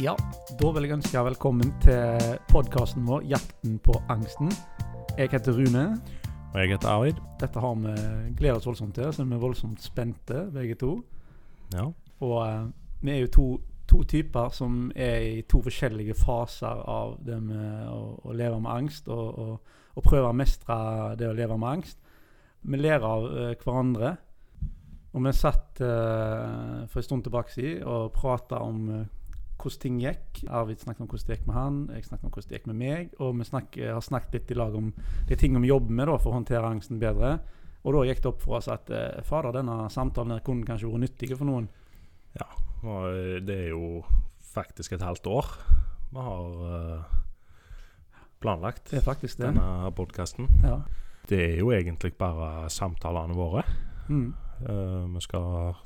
Ja, da vil jeg ønske velkommen til podkasten vår 'Jakten på angsten'. Jeg heter Rune. Og jeg heter Arvid. Dette har vi gleda oss voldsomt til, så vi er voldsomt spente begge to. Ja. Og uh, vi er jo to, to typer som er i to forskjellige faser av det med å, å leve med angst, og, og, og prøve å mestre det å leve med angst. Vi ler av uh, hverandre. Og vi satt uh, for en stund tilbake og prata om hvordan ting gikk. Arvid snakket om hvordan det gikk med han, jeg snakket om hvordan det gikk med meg. Og vi snak, har snakket litt i lag om de tingene vi jobber med da, for å håndtere angsten bedre. Og da gikk det opp for oss at eh, fader, denne samtalen her kunne kanskje vært nyttig for noen. ja. Og eh, det er jo faktisk et halvt år vi har eh, planlagt Det det. denne podkasten. Ja. Det er jo egentlig bare samtalene våre Mm. Uh, vi skal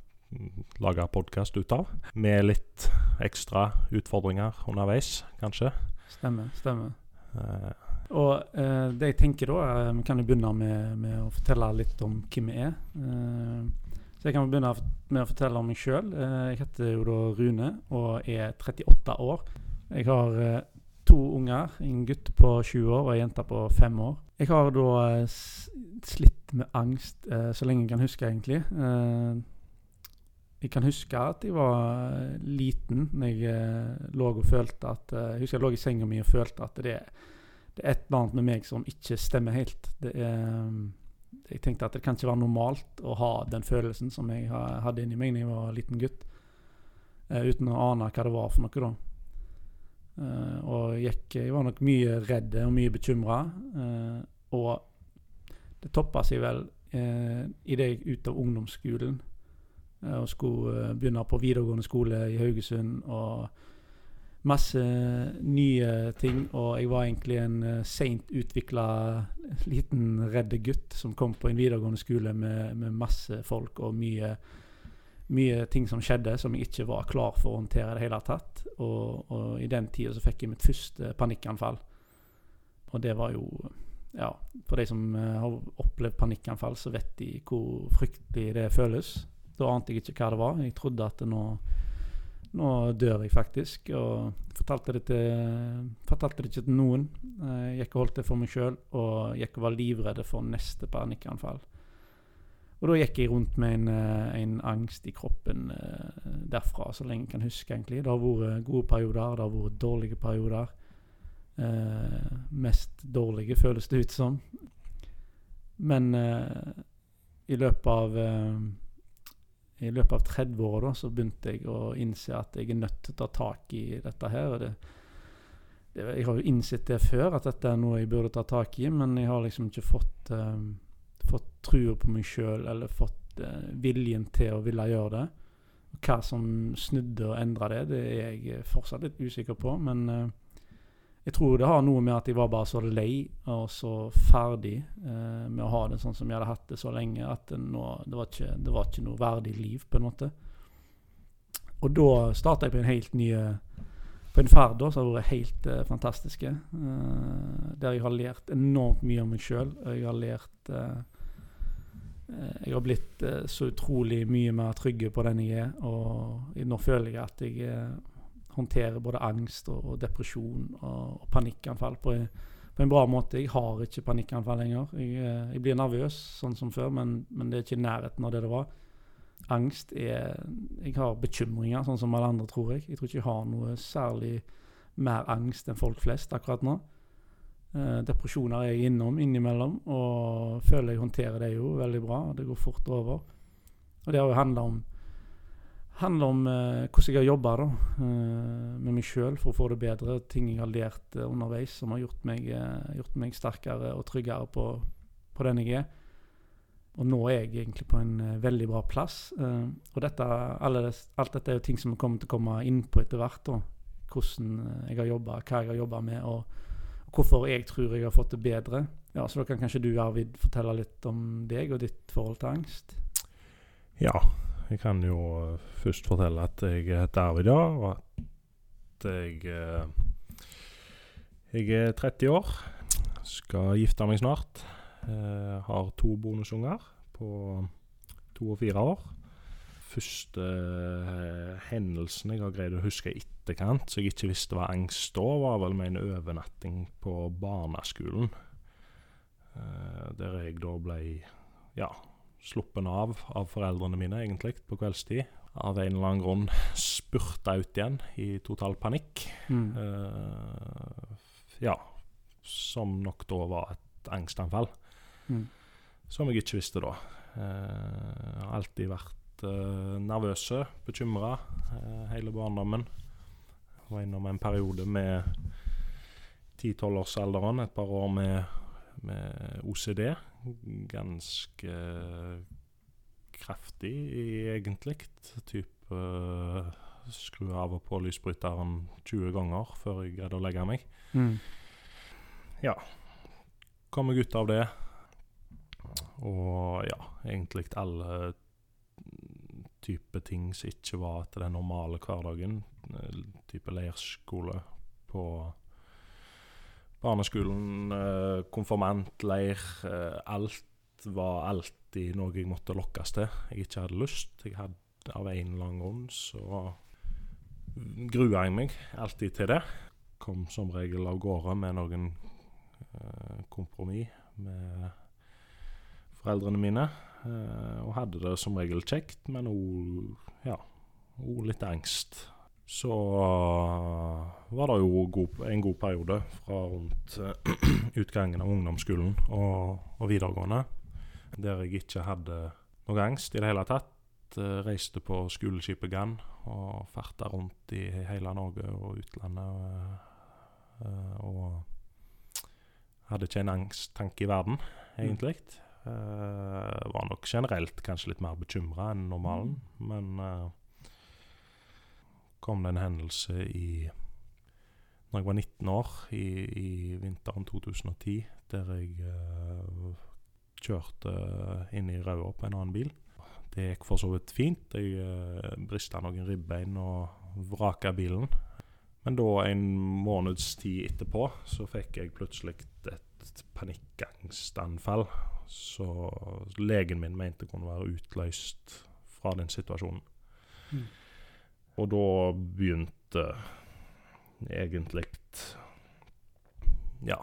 lage podkast ut av. Med litt ekstra utfordringer underveis, kanskje. Stemmer. stemmer. Uh, Og uh, det jeg tenker da, eh, vi kan jo begynne med, med å fortelle litt om hvem vi er. Uh, så jeg kan begynne med å fortelle om meg sjøl. Jeg heter jo da Rune og er 38 år. Jeg har to unger, en gutt på 20 år og ei jente på 5 år. Jeg har da slitt med angst så lenge jeg kan huske, egentlig. Eh, jeg kan huske at jeg var eh, liten når jeg eh, lå og følte at eh, Jeg husker jeg lå i senga mi og følte at det, det er et eller annet med meg som ikke stemmer helt. Det er, jeg tenkte at det kan ikke være normalt å ha den følelsen som jeg ha- hadde inni meg da jeg var liten gutt, uten å ane hva det var for noe, da. Og jeg, gikk, jeg var nok mye redd og mye bekymra. og det toppa seg vel uh, idet jeg ut av ungdomsskolen og skulle eh, begynne på videregående skole i Haugesund. og masse nye ting, og jeg var egentlig en uh, seint utvikla liten redde gutt som kom på en videregående skole med, med masse folk og mye, mye ting som skjedde som jeg ikke var klar for å håndtere i det hele tatt. Og, og i den tida så fikk jeg mitt første panikkanfall. Og det var jo Ja, for de som eh, har opplevd panikkanfall, så vet de hvor fryktelig det føles. Da ante jeg ikke hva det var. Jeg trodde at nå nå dør jeg faktisk. Og fortalte det, til, fortalte det ikke til noen. Eh, Jeg gikk og holdt det for meg sjøl, og gikk og var livredd for neste panikkanfall. Og da gikk jeg rundt med en, eh, en angst i kroppen eh, derfra, så lenge jeg kan huske, egentlig. Det har vært gode perioder, det har vært dårlige perioder. Eh, mest dårlige, føles det ut som. Men eh, i løpet av eh, i løpet av 30-åra så begynte jeg å innse at jeg er nødt til å ta tak i dette her. det, det, Jeg har jo innsett det før, at dette er noe jeg burde ta tak i, men jeg har liksom ikke fått, um, fått trua på meg sjøl eller fått uh, viljen til å ville gjøre det. Hva som snudde og endra det, det er jeg fortsatt litt usikker på. Men uh, jeg tror det har noe med at jeg var bare så lei og så ferdig eh, med å ha det sånn som jeg hadde hatt det så lenge, at det, nå, det, var ikke, det var ikke noe verdig liv, på en måte. Og da starta jeg på en helt ny På en ferd da, som har vært helt eh, fantastiske. eh, der jeg har lært enormt mye om meg sjøl. Jeg har lært eh, eh, Jeg har blitt eh, så utrolig mye mer trygge på den jeg er, og nå føler jeg at jeg eh, håndterer både angst og, og depresjon og, og panikkanfall på, på en bra måte. Jeg har ikke panikkanfall lenger. Jeg, eh, jeg blir nervøs, sånn som før, men, men det er ikke i nærheten av det det var. Angst er Jeg har bekymringer, sånn som alle andre, tror jeg. Jeg tror ikke jeg har noe særlig mer angst enn folk flest akkurat nå. Eh, depresjoner er jeg innom innimellom, og føler jeg håndterer det jo veldig bra. Det går fort over. Og det har jo handla om handler om eh, hvordan jeg har jobba med meg sjøl for å få det bedre. Ting jeg har lært eh, underveis som har gjort meg, eh, gjort meg sterkere og tryggere på, på den jeg er. Og nå er jeg egentlig på en eh, veldig bra plass. eh, og dette, alle, alt dette er jo ting som kommer til å komme inn på etter hvert. da. Hvordan eh, jeg har jobba, hva jeg har jobba med, og, og hvorfor jeg tror jeg har fått det bedre. Ja, Så da kan kanskje du, Arvid, fortelle litt om deg og ditt forhold til angst? ja. Jeg kan jo eh, først fortelle at jeg heter Arvid, ja. Og at jeg eh, Jeg er 30 år. Skal gifte meg snart. Jeg har to bonusunger på to og fire år. første eh, hendelsen jeg har greid å huske i etterkant, så jeg ikke visste var angst da, var vel med en overnatting på barneskolen. Eh, der jeg da ble ja, sluppen av av foreldrene mine, egentlig, på kveldstid. Av en eller annen grunn spurta ut igjen i total panikk. Mm. Uh, ja, som nok da var et angstanfall. Mm. Som jeg ikke visste da. Uh, har alltid vært uh, nervøse, bekymra hele barndommen. Jeg var innom en periode med 10-12-årsalderen, et par år med, med OCD. Ganske kraftig, egentlig. Type uh, skru av og på lysbryteren 20 ganger før jeg greide å legge meg. Mm. Kom meg ut av det. Og ja, egentlig alle type ting som ikke var til den normale hverdagen. eh, Type leirskole på barneskolen, eh, konfirmantleir. eh, Alt var alltid noe jeg måtte lokkes til. Jeg ikke hadde lyst. Jeg hadde av en eller annen grunn så grua jeg meg alltid til det. Kom som regel av gårde med noen eh, kompromiss med foreldrene mine. og hadde det som regel kjekt, men òg ja, litt angst. Så var det jo god, en god periode fra rundt eh, utgangen av ungdomsskolen og, og videregående, der jeg ikke hadde noe angst i det hele tatt. Eh, reiste på skoleskipet Gann og farta rundt i hele Norge og utlandet. eh, og hadde ikke en angsttanke i verden, egentlig. Eh, var nok generelt kanskje litt mer bekymra enn normalen, men eh, kom det en hendelse i Når jeg var 19 år, i, i vinteren 2010, der jeg uh, kjørte inn i Raua på en annen bil. Det gikk for så vidt fint. Jeg uh, brista noen ribbein og vraka bilen. Men da, en måneds tid etterpå, så fikk jeg plutselig et panikkangstanfall. Så legen min mente kunne være utløst fra den situasjonen. Mm. Og da begynte egentlig Ja,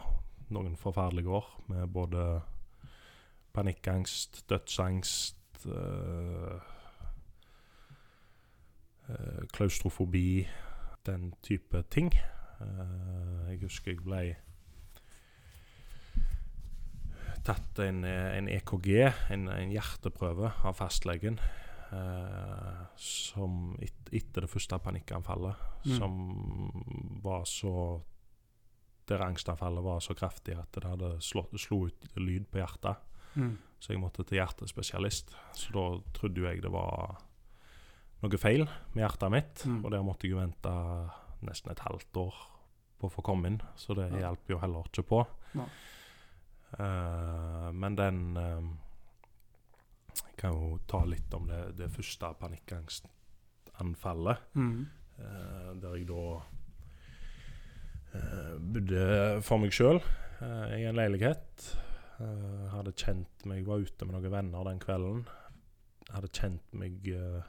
noen forferdelige år med både panikkangst, dødsangst øh, øh, Klaustrofobi, den type ting. Uh, jeg husker jeg ble tatt en, en EKG, en, en hjerteprøve, av fastlegen. Eh, som et, etter det første panikkanfallet, Mm. som var så Der angstanfallet var så kraftig at det hadde slå, slo ut lyd på hjertet. Mm. Så jeg måtte til hjertespesialist. Så da trodde jeg det var noe feil med hjertet mitt. Mm. Og der måtte jeg jo vente nesten et halvt år på å få komme inn, så det Ja. hjalp jo heller ikke på. Ja. Eh, men den Jeg kan jo ta litt om det, det første panikkangstanfallet. Mm. Eh, der jeg da eh, bodde for meg sjøl i en leilighet. Eh, hadde kjent meg Var ute med noen venner den kvelden. Hadde kjent meg eh,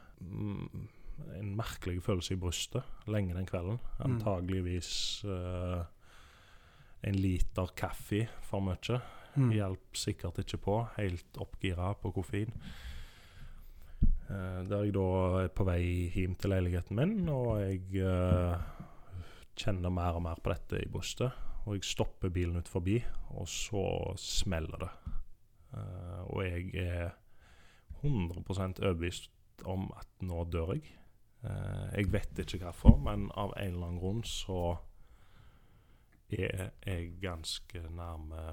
en merkelig følelse i brystet lenge den kvelden. Mm. Antageligvis eh, en liter kaffe for mye. Mm. Hjalp sikkert ikke på. Helt oppgira på koffein. Uh, der jeg da er på vei hjem til leiligheten min, og jeg uh, kjenner mer og mer på dette i brystet. Og jeg stopper bilen ut forbi, og så smeller det. Uh, og jeg er 100% overbevist om at nå dør jeg. Jeg vet ikke hvorfor, men av en eller annen grunn så er jeg ganske nærme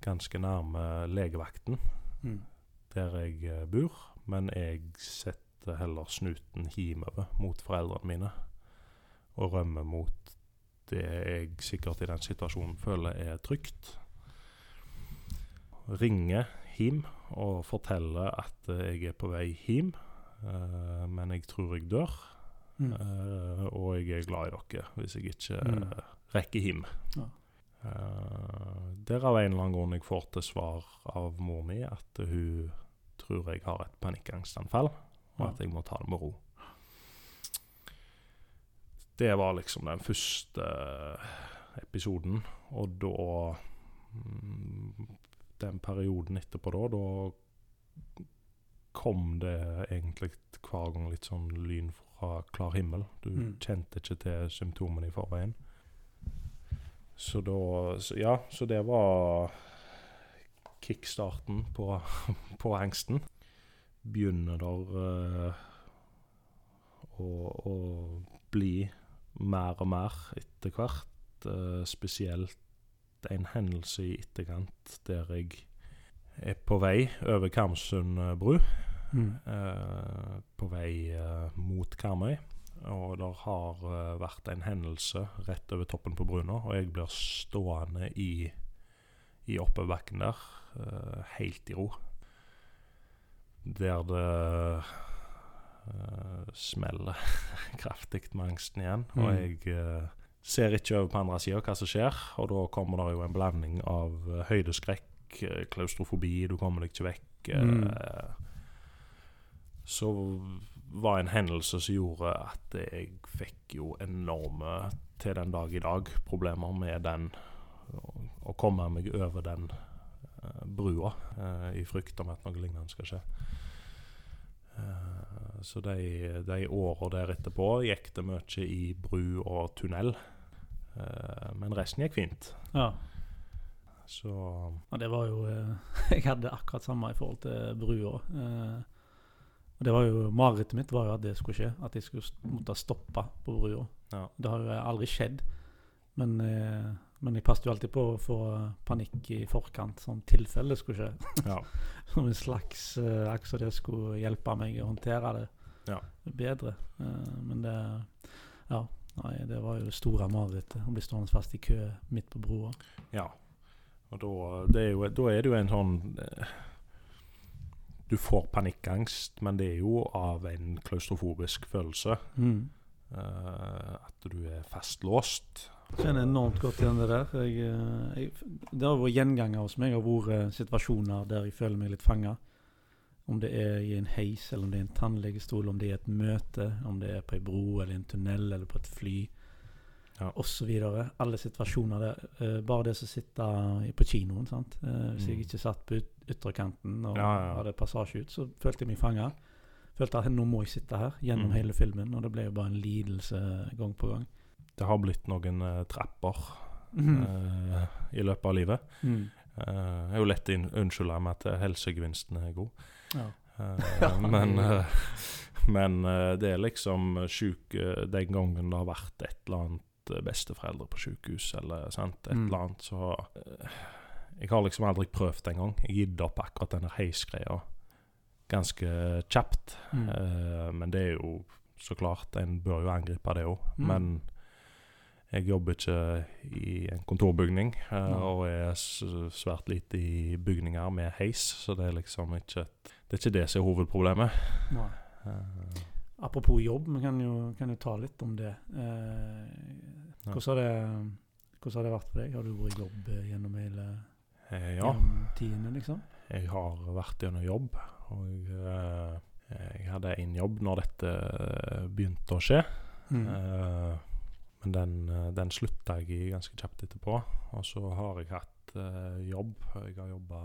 Ganske nærme legevakten Mm. der jeg eh, bor, men jeg setter heller snuten hjemover mot foreldrene mine. Og rømmer mot det jeg sikkert i den situasjonen føler er trygt. Ringer hjem og forteller at eh, jeg er på vei hjem, uh, men jeg tror jeg dør. Mm. Uh, og jeg er glad i dere hvis jeg ikke Mm. rekker hjem. Ja. Eh, der av en eller annen grunn jeg får til svar av mor mi at hun tror jeg har et panikkangstanfall. og at jeg må ta det med ro. Det var liksom den første episoden, og da mm, Den perioden etterpå, da, da kom det egentlig hver gang litt sånn lyn fra klar himmel. Du Mm. kjente ikke til symptomene i forveien. Så da så, Ja, så det var kickstarten på, på angsten. Begynner der uh, å, å bli mer og mer etter hvert. Uh, spesielt en hendelse i etterkant der jeg er på vei over Karmsund bru. Mm. Uh, på vei mot Karmøy. Og det har eh, vært en hendelse rett over toppen på brua, og jeg blir stående i, i oppoverbakken der, eh, helt i ro. Der det uh, smeller kraftig med angsten igjen. Og Mm. jeg uh, ser ikke over på andre sida hva som skjer, og da kommer det jo en blanding av uh, høydeskrekk, klaustrofobi, du kommer deg ikke vekk. Mm. Så var en hendelse som gjorde at jeg fikk jo enorme, til den dag i dag, problemer med den å, komme meg over den uh, brua, uh, i frykt om at noe lignende skal skje. Uh, så de, de åra der etterpå gikk det mye i bru og tunnel. Men resten gikk fint. Ja. Så ja, det var jo Jeg hadde akkurat samme i forhold til brua. Eh, og det var jo Marerittet mitt var jo at det skulle skje. At jeg skulle måtte stoppe på brua. Ja. Det har jo aldri skjedd. Men, eh, men jeg passet jo alltid på å få panikk i forkant, sånn tilfelle det skulle skje. ja. Som en slags eh, Akkurat som det skulle hjelpe meg å håndtere det Ja. bedre. Eh, men det Ja. Nei, det var jo det store marerittet. Å bli stående fast i kø midt på broa. Ja. Og da, det er jo, da er det jo en sånn eh, Du får panikkangst, men det er jo av en klaustrofobisk følelse. Mm. Uh, at du er fastlåst. Kjenner enormt godt igjen det der. Jeg, eh, jeg, det har vært gjenganger hos meg. Det har vært eh, situasjoner der jeg føler meg litt fanga. Om det er i en heis, eller om det er en tannlegestol, om det er et møte, om det er på ei bro eller i en tunnel eller på et fly, Ja. osv. Alle situasjoner der. Uh, bare det som sitter på kinoen. sant? Uh, hvis jeg Mm. ikke satt på yt ytterkanten og Ja, ja. hadde passasje ut, så følte jeg meg fanga. Følte at nå må jeg sitte her gjennom Mm. hele filmen, og det ble jo bare en lidelse gang på gang. Det har blitt noen uh, trapper mm. i løpet av livet. Mm. Det er jo lett å unnskylde med at helsegevinsten er god. Ja. Men men det er liksom sjuk Den gangen det har vært et eller annet eh, besteforeldre på sykehus, eller sant, et Mm. eller annet, så eh, Jeg har liksom aldri prøvd det engang. Jeg gitt opp akkurat denne heisgreia ganske kjapt. Mm. Uh, men det er jo så klart En bør jo angripe det òg. Mm. Men jeg jobber ikke i en kontorbygning, uh, Nei. og er svært lite i bygninger med heis, så det er liksom ikke Det er ikke det som er hovedproblemet. Nei. Eh, Apropos jobb, vi kan kan jo ta litt om det. Eh, hvordan, har det hvordan har det vært for deg? Har du vært i jobb eh, gjennom hele eh, ja, gjennom tidene, liksom? jeg har vært gjennom jobb, og eh, jeg hadde én jobb når dette eh, begynte å skje. Mm. Eh, men den, den slutta jeg i ganske kjapt etterpå. Og så har jeg hatt jobb. Jeg har jobba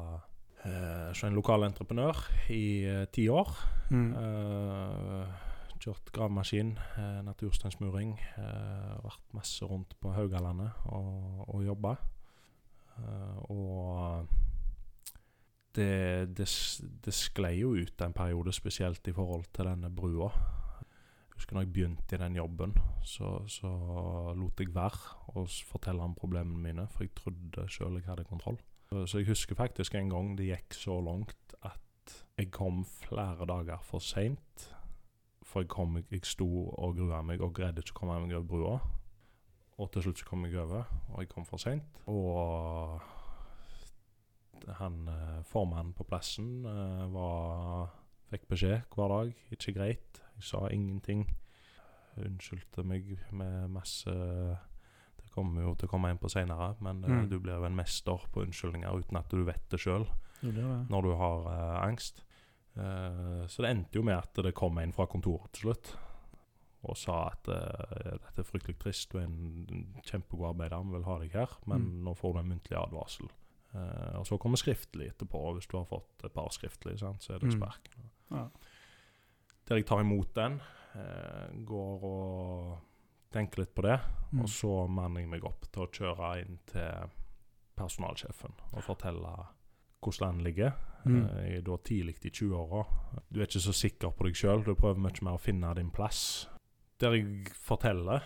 som en lokal entreprenør i ti år. Mm. Kjørt gravemaskin, eh, natursteinsmuring. eh, vært masse rundt på Haugalandet og, og jobba. Eh, og det, det, det sklei jo ut en periode, spesielt i forhold til denne brua. Jeg husker når jeg begynte i den jobben, så, så lot jeg være å fortelle om problemene mine, for jeg trodde sjøl jeg hadde kontroll. Så jeg husker faktisk en gang det gikk så langt at jeg kom flere dager for seint. For jeg, kom, jeg sto og grua meg og greide ikke å komme meg over brua. Og til slutt så kom jeg over, og jeg kom for seint. Og han eh, formannen på plassen eh, var Fikk beskjed hver dag. Ikke greit. Jeg sa ingenting. Unnskyldte meg med masse Det kommer jo til å komme inn på seinere, men eh, Mm. du blir jo en mester på unnskyldninger uten at du vet det sjøl når du har eh, angst. Eh, så det endte jo med at det kom en fra kontoret til slutt og sa at eh, dette er fryktelig trist, du er en kjempegod arbeider, vi vil ha deg her, men Mm. nå får du en muntlig advarsel. Uh, og så kommer skriftlig etterpå. Hvis du har fått et par skriftlig, sant, så er det Mm. spark. Ja. Der jeg tar imot den, uh, går og tenker litt på det, Mm. og så manner jeg meg opp til å kjøre inn til personalsjefen og fortelle hvordan den ligger. Mm. Eh, da tidlig i 20-åra. Du er ikke så sikker på deg sjøl. Du prøver mye mer å finne din plass. Der jeg forteller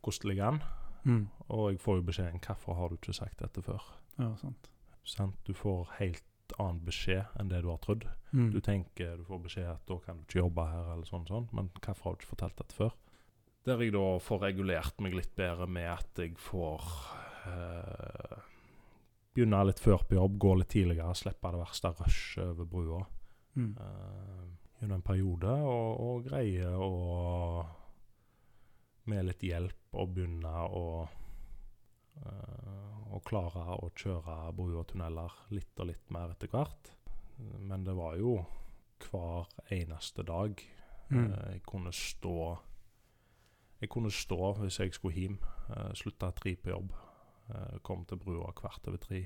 hvordan det ligger an, Mm. og jeg får jo beskjeden 'Hvorfor har du ikke sagt dette før?' Ja, sant. Sant? Du får helt annen beskjed enn det du har trodd. Mm. Du tenker du får beskjed at da kan du ikke jobbe her, eller sånn, sånn, men hvorfor har du ikke fortalt dette før? Der jeg da får regulert meg litt bedre med at jeg får eh, begynne litt før på jobb, gå litt tidligere, slippe det verste rushet over brua Mm. uh, gjennom en periode, og, og greie å med litt hjelp å begynne å uh, å klare å kjøre bruer og tunneler litt og litt mer etter hvert. Men det var jo hver eneste dag Mm. eh, jeg kunne stå Jeg kunne stå hvis jeg skulle hjem. Uh, slutta tre på jobb. Eh, kom til brua kvart over tre.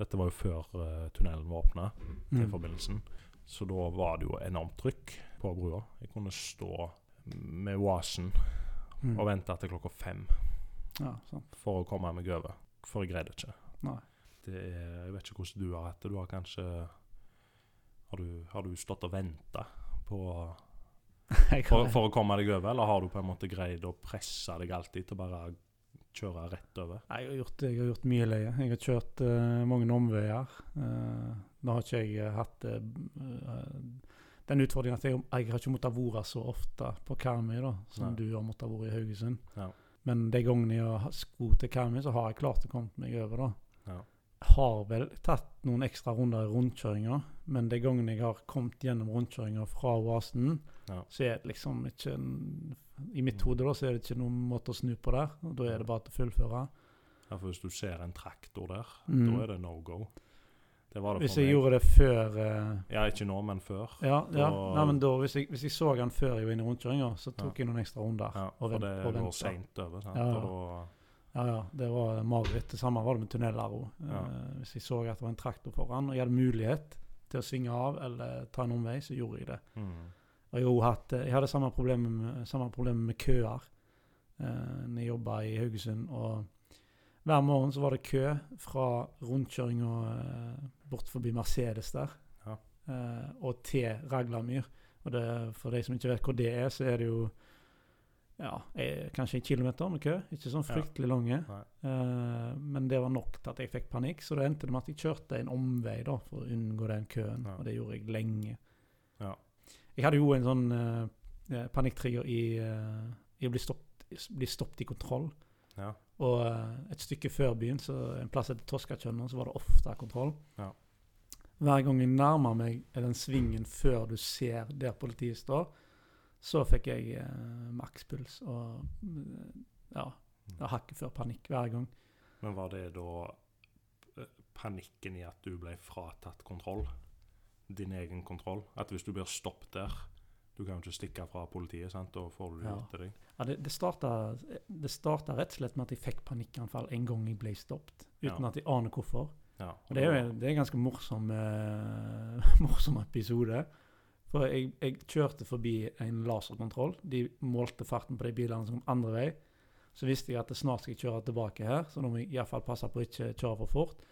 Dette var jo før eh, tunnelen var åpna til Mm. forbindelsen. Så da var det jo enormt trykk på brua. Jeg kunne stå med oasen Mm. og vente til klokka fem Ja, sant. for å komme meg over. For jeg greide ikke. Det er, jeg vet ikke hvordan du har hatt det. Du har kanskje Har du, har du stått og venta på for, for å komme deg over, eller har du på en måte greid å presse deg alltid til å bare kjøre rett over? Jeg har gjort, jeg har gjort mye leie. Jeg har kjørt uh, mange omveier. Uh, nå har ikke jeg eh, hatt eh, den utfordringen at jeg, jeg har ikke måttet være så ofte på Karmøy da, som Nei. du har måttet være i Haugesund. Ja. Men de gangene jeg har sko til Karmøy, så har jeg klart å komme meg over. da. Ja. Har vel tatt noen ekstra runder i rundkjøringa, men de gangene jeg har kommet gjennom rundkjøringa fra oasen, Ja. så er det liksom ikke en, I mitt hode da, så er det ikke noen måte å snu på der. og Da er det bare til å fullføre. Ja, for hvis du ser en traktor der, Mm. da er det no go. Det var det Hvis jeg meg. gjorde det før eh, Ja, ikke nå, men før. Ja, ja. Da- Nei, men da, hvis, jeg, hvis jeg så den før jeg var inne i rundkjøringa, så tok jeg noen ekstra runder. Ja, og for vent- det går seint over. sant? Ja, ja. Og Ja, ja. Det var mareritt. Det samme var det med tunneler òg. Ja. hvis jeg så at det var en traktor foran, og jeg hadde mulighet til å svinge av eller ta en omvei, så gjorde jeg det. mm. Og jeg, hatt, eh, jeg hadde samme problemet med, samme problem med køer uh, når jeg jobba i Haugesund. og hver morgen så var det kø fra rundkjøringa uh, bort forbi Mercedes der Ja. eh, og til Raglamyr. Og det, for de som ikke vet hvor det er, så er det jo ja, kanskje en kilometer med kø. Ikke sånn fryktelig lange. Eh, men det var nok til at jeg fikk panikk, så det endte det med at jeg kjørte en omvei da, for å unngå den køen. Og det gjorde jeg lenge. Ja. Jeg hadde jo en sånn eh, panikktrigger i, uh, i å bli stoppet, i kontroll. Ja. Og et stykke før byen, så en plass etter Toskatjønna, så var det ofte kontroll. Ja. Hver gang jeg nærmer meg den svingen før du ser der politiet står, så fikk jeg eh, makspuls og eh, ja, hakket før panikk hver gang. Men var det da eh, panikken i at du ble fratatt kontroll? Din egen kontroll? At hvis du blir stoppet der Du kan jo ikke stikke fra politiet, sant? Da får du Ja. gjort til deg. Ja, det, det starta det starta rett og slett med at jeg fikk panikkanfall en gang jeg ble stoppet, uten Ja. at jeg aner hvorfor. Ja. Og det er jo det er en ganske morsom, eh, morsom episode. For jeg, jeg kjørte forbi en laserkontroll. De målte farten på de bilene som kom andre vei. Så visste jeg at det snart skal jeg kjøre tilbake her, så nå må jeg iallfall passe på å ikke kjøre for fort.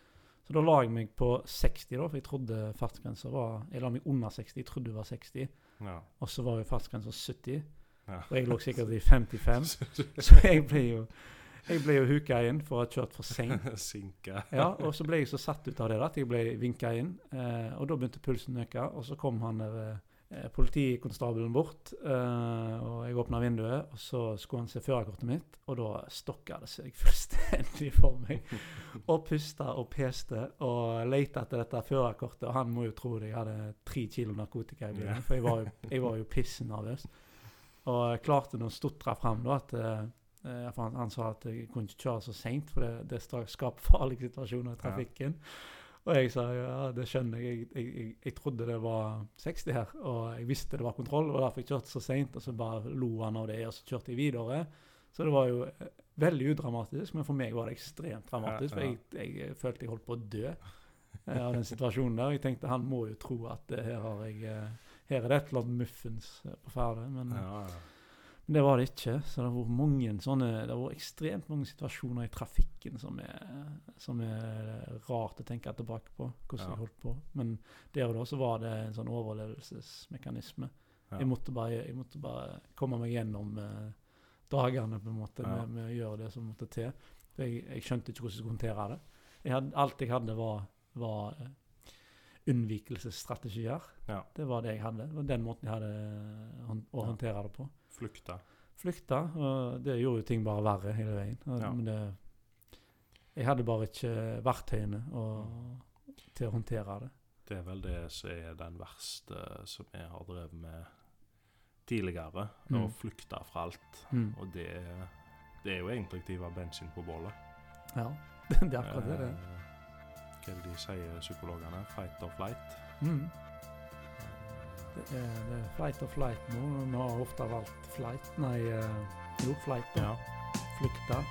Så da la jeg meg på 60, da, for jeg trodde fartsgrensa var Jeg la meg under 60, jeg trodde det var 60. ja. Og så var jo fartsgrensa 70, Ja. og jeg lå sikkert i 55. Så jeg ble jo jeg ble jo huka inn for å ha kjørt for seint. Sinke. Ja, og så ble jeg så satt ut av det at jeg ble vinka inn. Eh, og da begynte pulsen å øke, og så kom han der eh, politikonstabelen bort. Eh, og jeg åpna vinduet, og så skulle han se førerkortet mitt, og da stokka det seg fullstendig for meg. Og pusta og peste og leita etter dette førerkortet, og han må jo tro jeg hadde tre kilo narkotika i bilen, for jeg var jo, jeg var jo pissenervøs. Og jeg klarte nå å stotre fram da at eh, Eh, han, han sa at jeg kunne ikke kjøre så seint, for det, det skaper farlige situasjoner i trafikken. Og jeg sa ja, det skjønner jeg. Jeg, jeg, jeg, trodde det var 60 her, og jeg visste det var kontroll, og derfor jeg kjørte så seint. Og så bare lo han av det, og så kjørte jeg videre. Så det var jo eh, veldig udramatisk, men for meg var det ekstremt dramatisk. For jeg, jeg følte jeg holdt på å dø eh, av den situasjonen der. Jeg tenkte han må jo tro at eh, her har jeg eh, her er det et eller annet muffens på ferde. Men, Ja, ja. Men det var det ikke. Så det har vært mange sånne Det har vært ekstremt mange situasjoner i trafikken som er, som er rart å tenke tilbake på. Hvordan Ja. jeg holdt på. Men der og da så var det en sånn overlevelsesmekanisme. Ja. Jeg, måtte bare, jeg måtte bare komme meg gjennom eh, dagene på en måte Ja. med, med å gjøre det som måtte til. Jeg, jeg skjønte ikke hvordan jeg skulle håndtere det. Jeg hadde, alt jeg hadde, var, var eh, unnvikelsesstrategier. Ja. Det var det jeg hadde. Det var den måten jeg hadde eh, å håndtere det på. Flykta. Flykta, og det gjorde jo ting bare verre hele veien. Ja. Men det, jeg hadde bare ikke verktøyene og, til å håndtere det. Det er vel det som er den verste som jeg har drevet med tidligere. Mm. Å flykte fra alt. Mm. Og det, det er jo egentlig å hive bensin på bålet. Ja, det er akkurat det. det. Hva de sier, psykologene? Fight or flight. Mm. Det er, det er flight or flight nå. Vi har ofte valgt flight. Nei, eh, jo, flight. da. Ja. Flykta.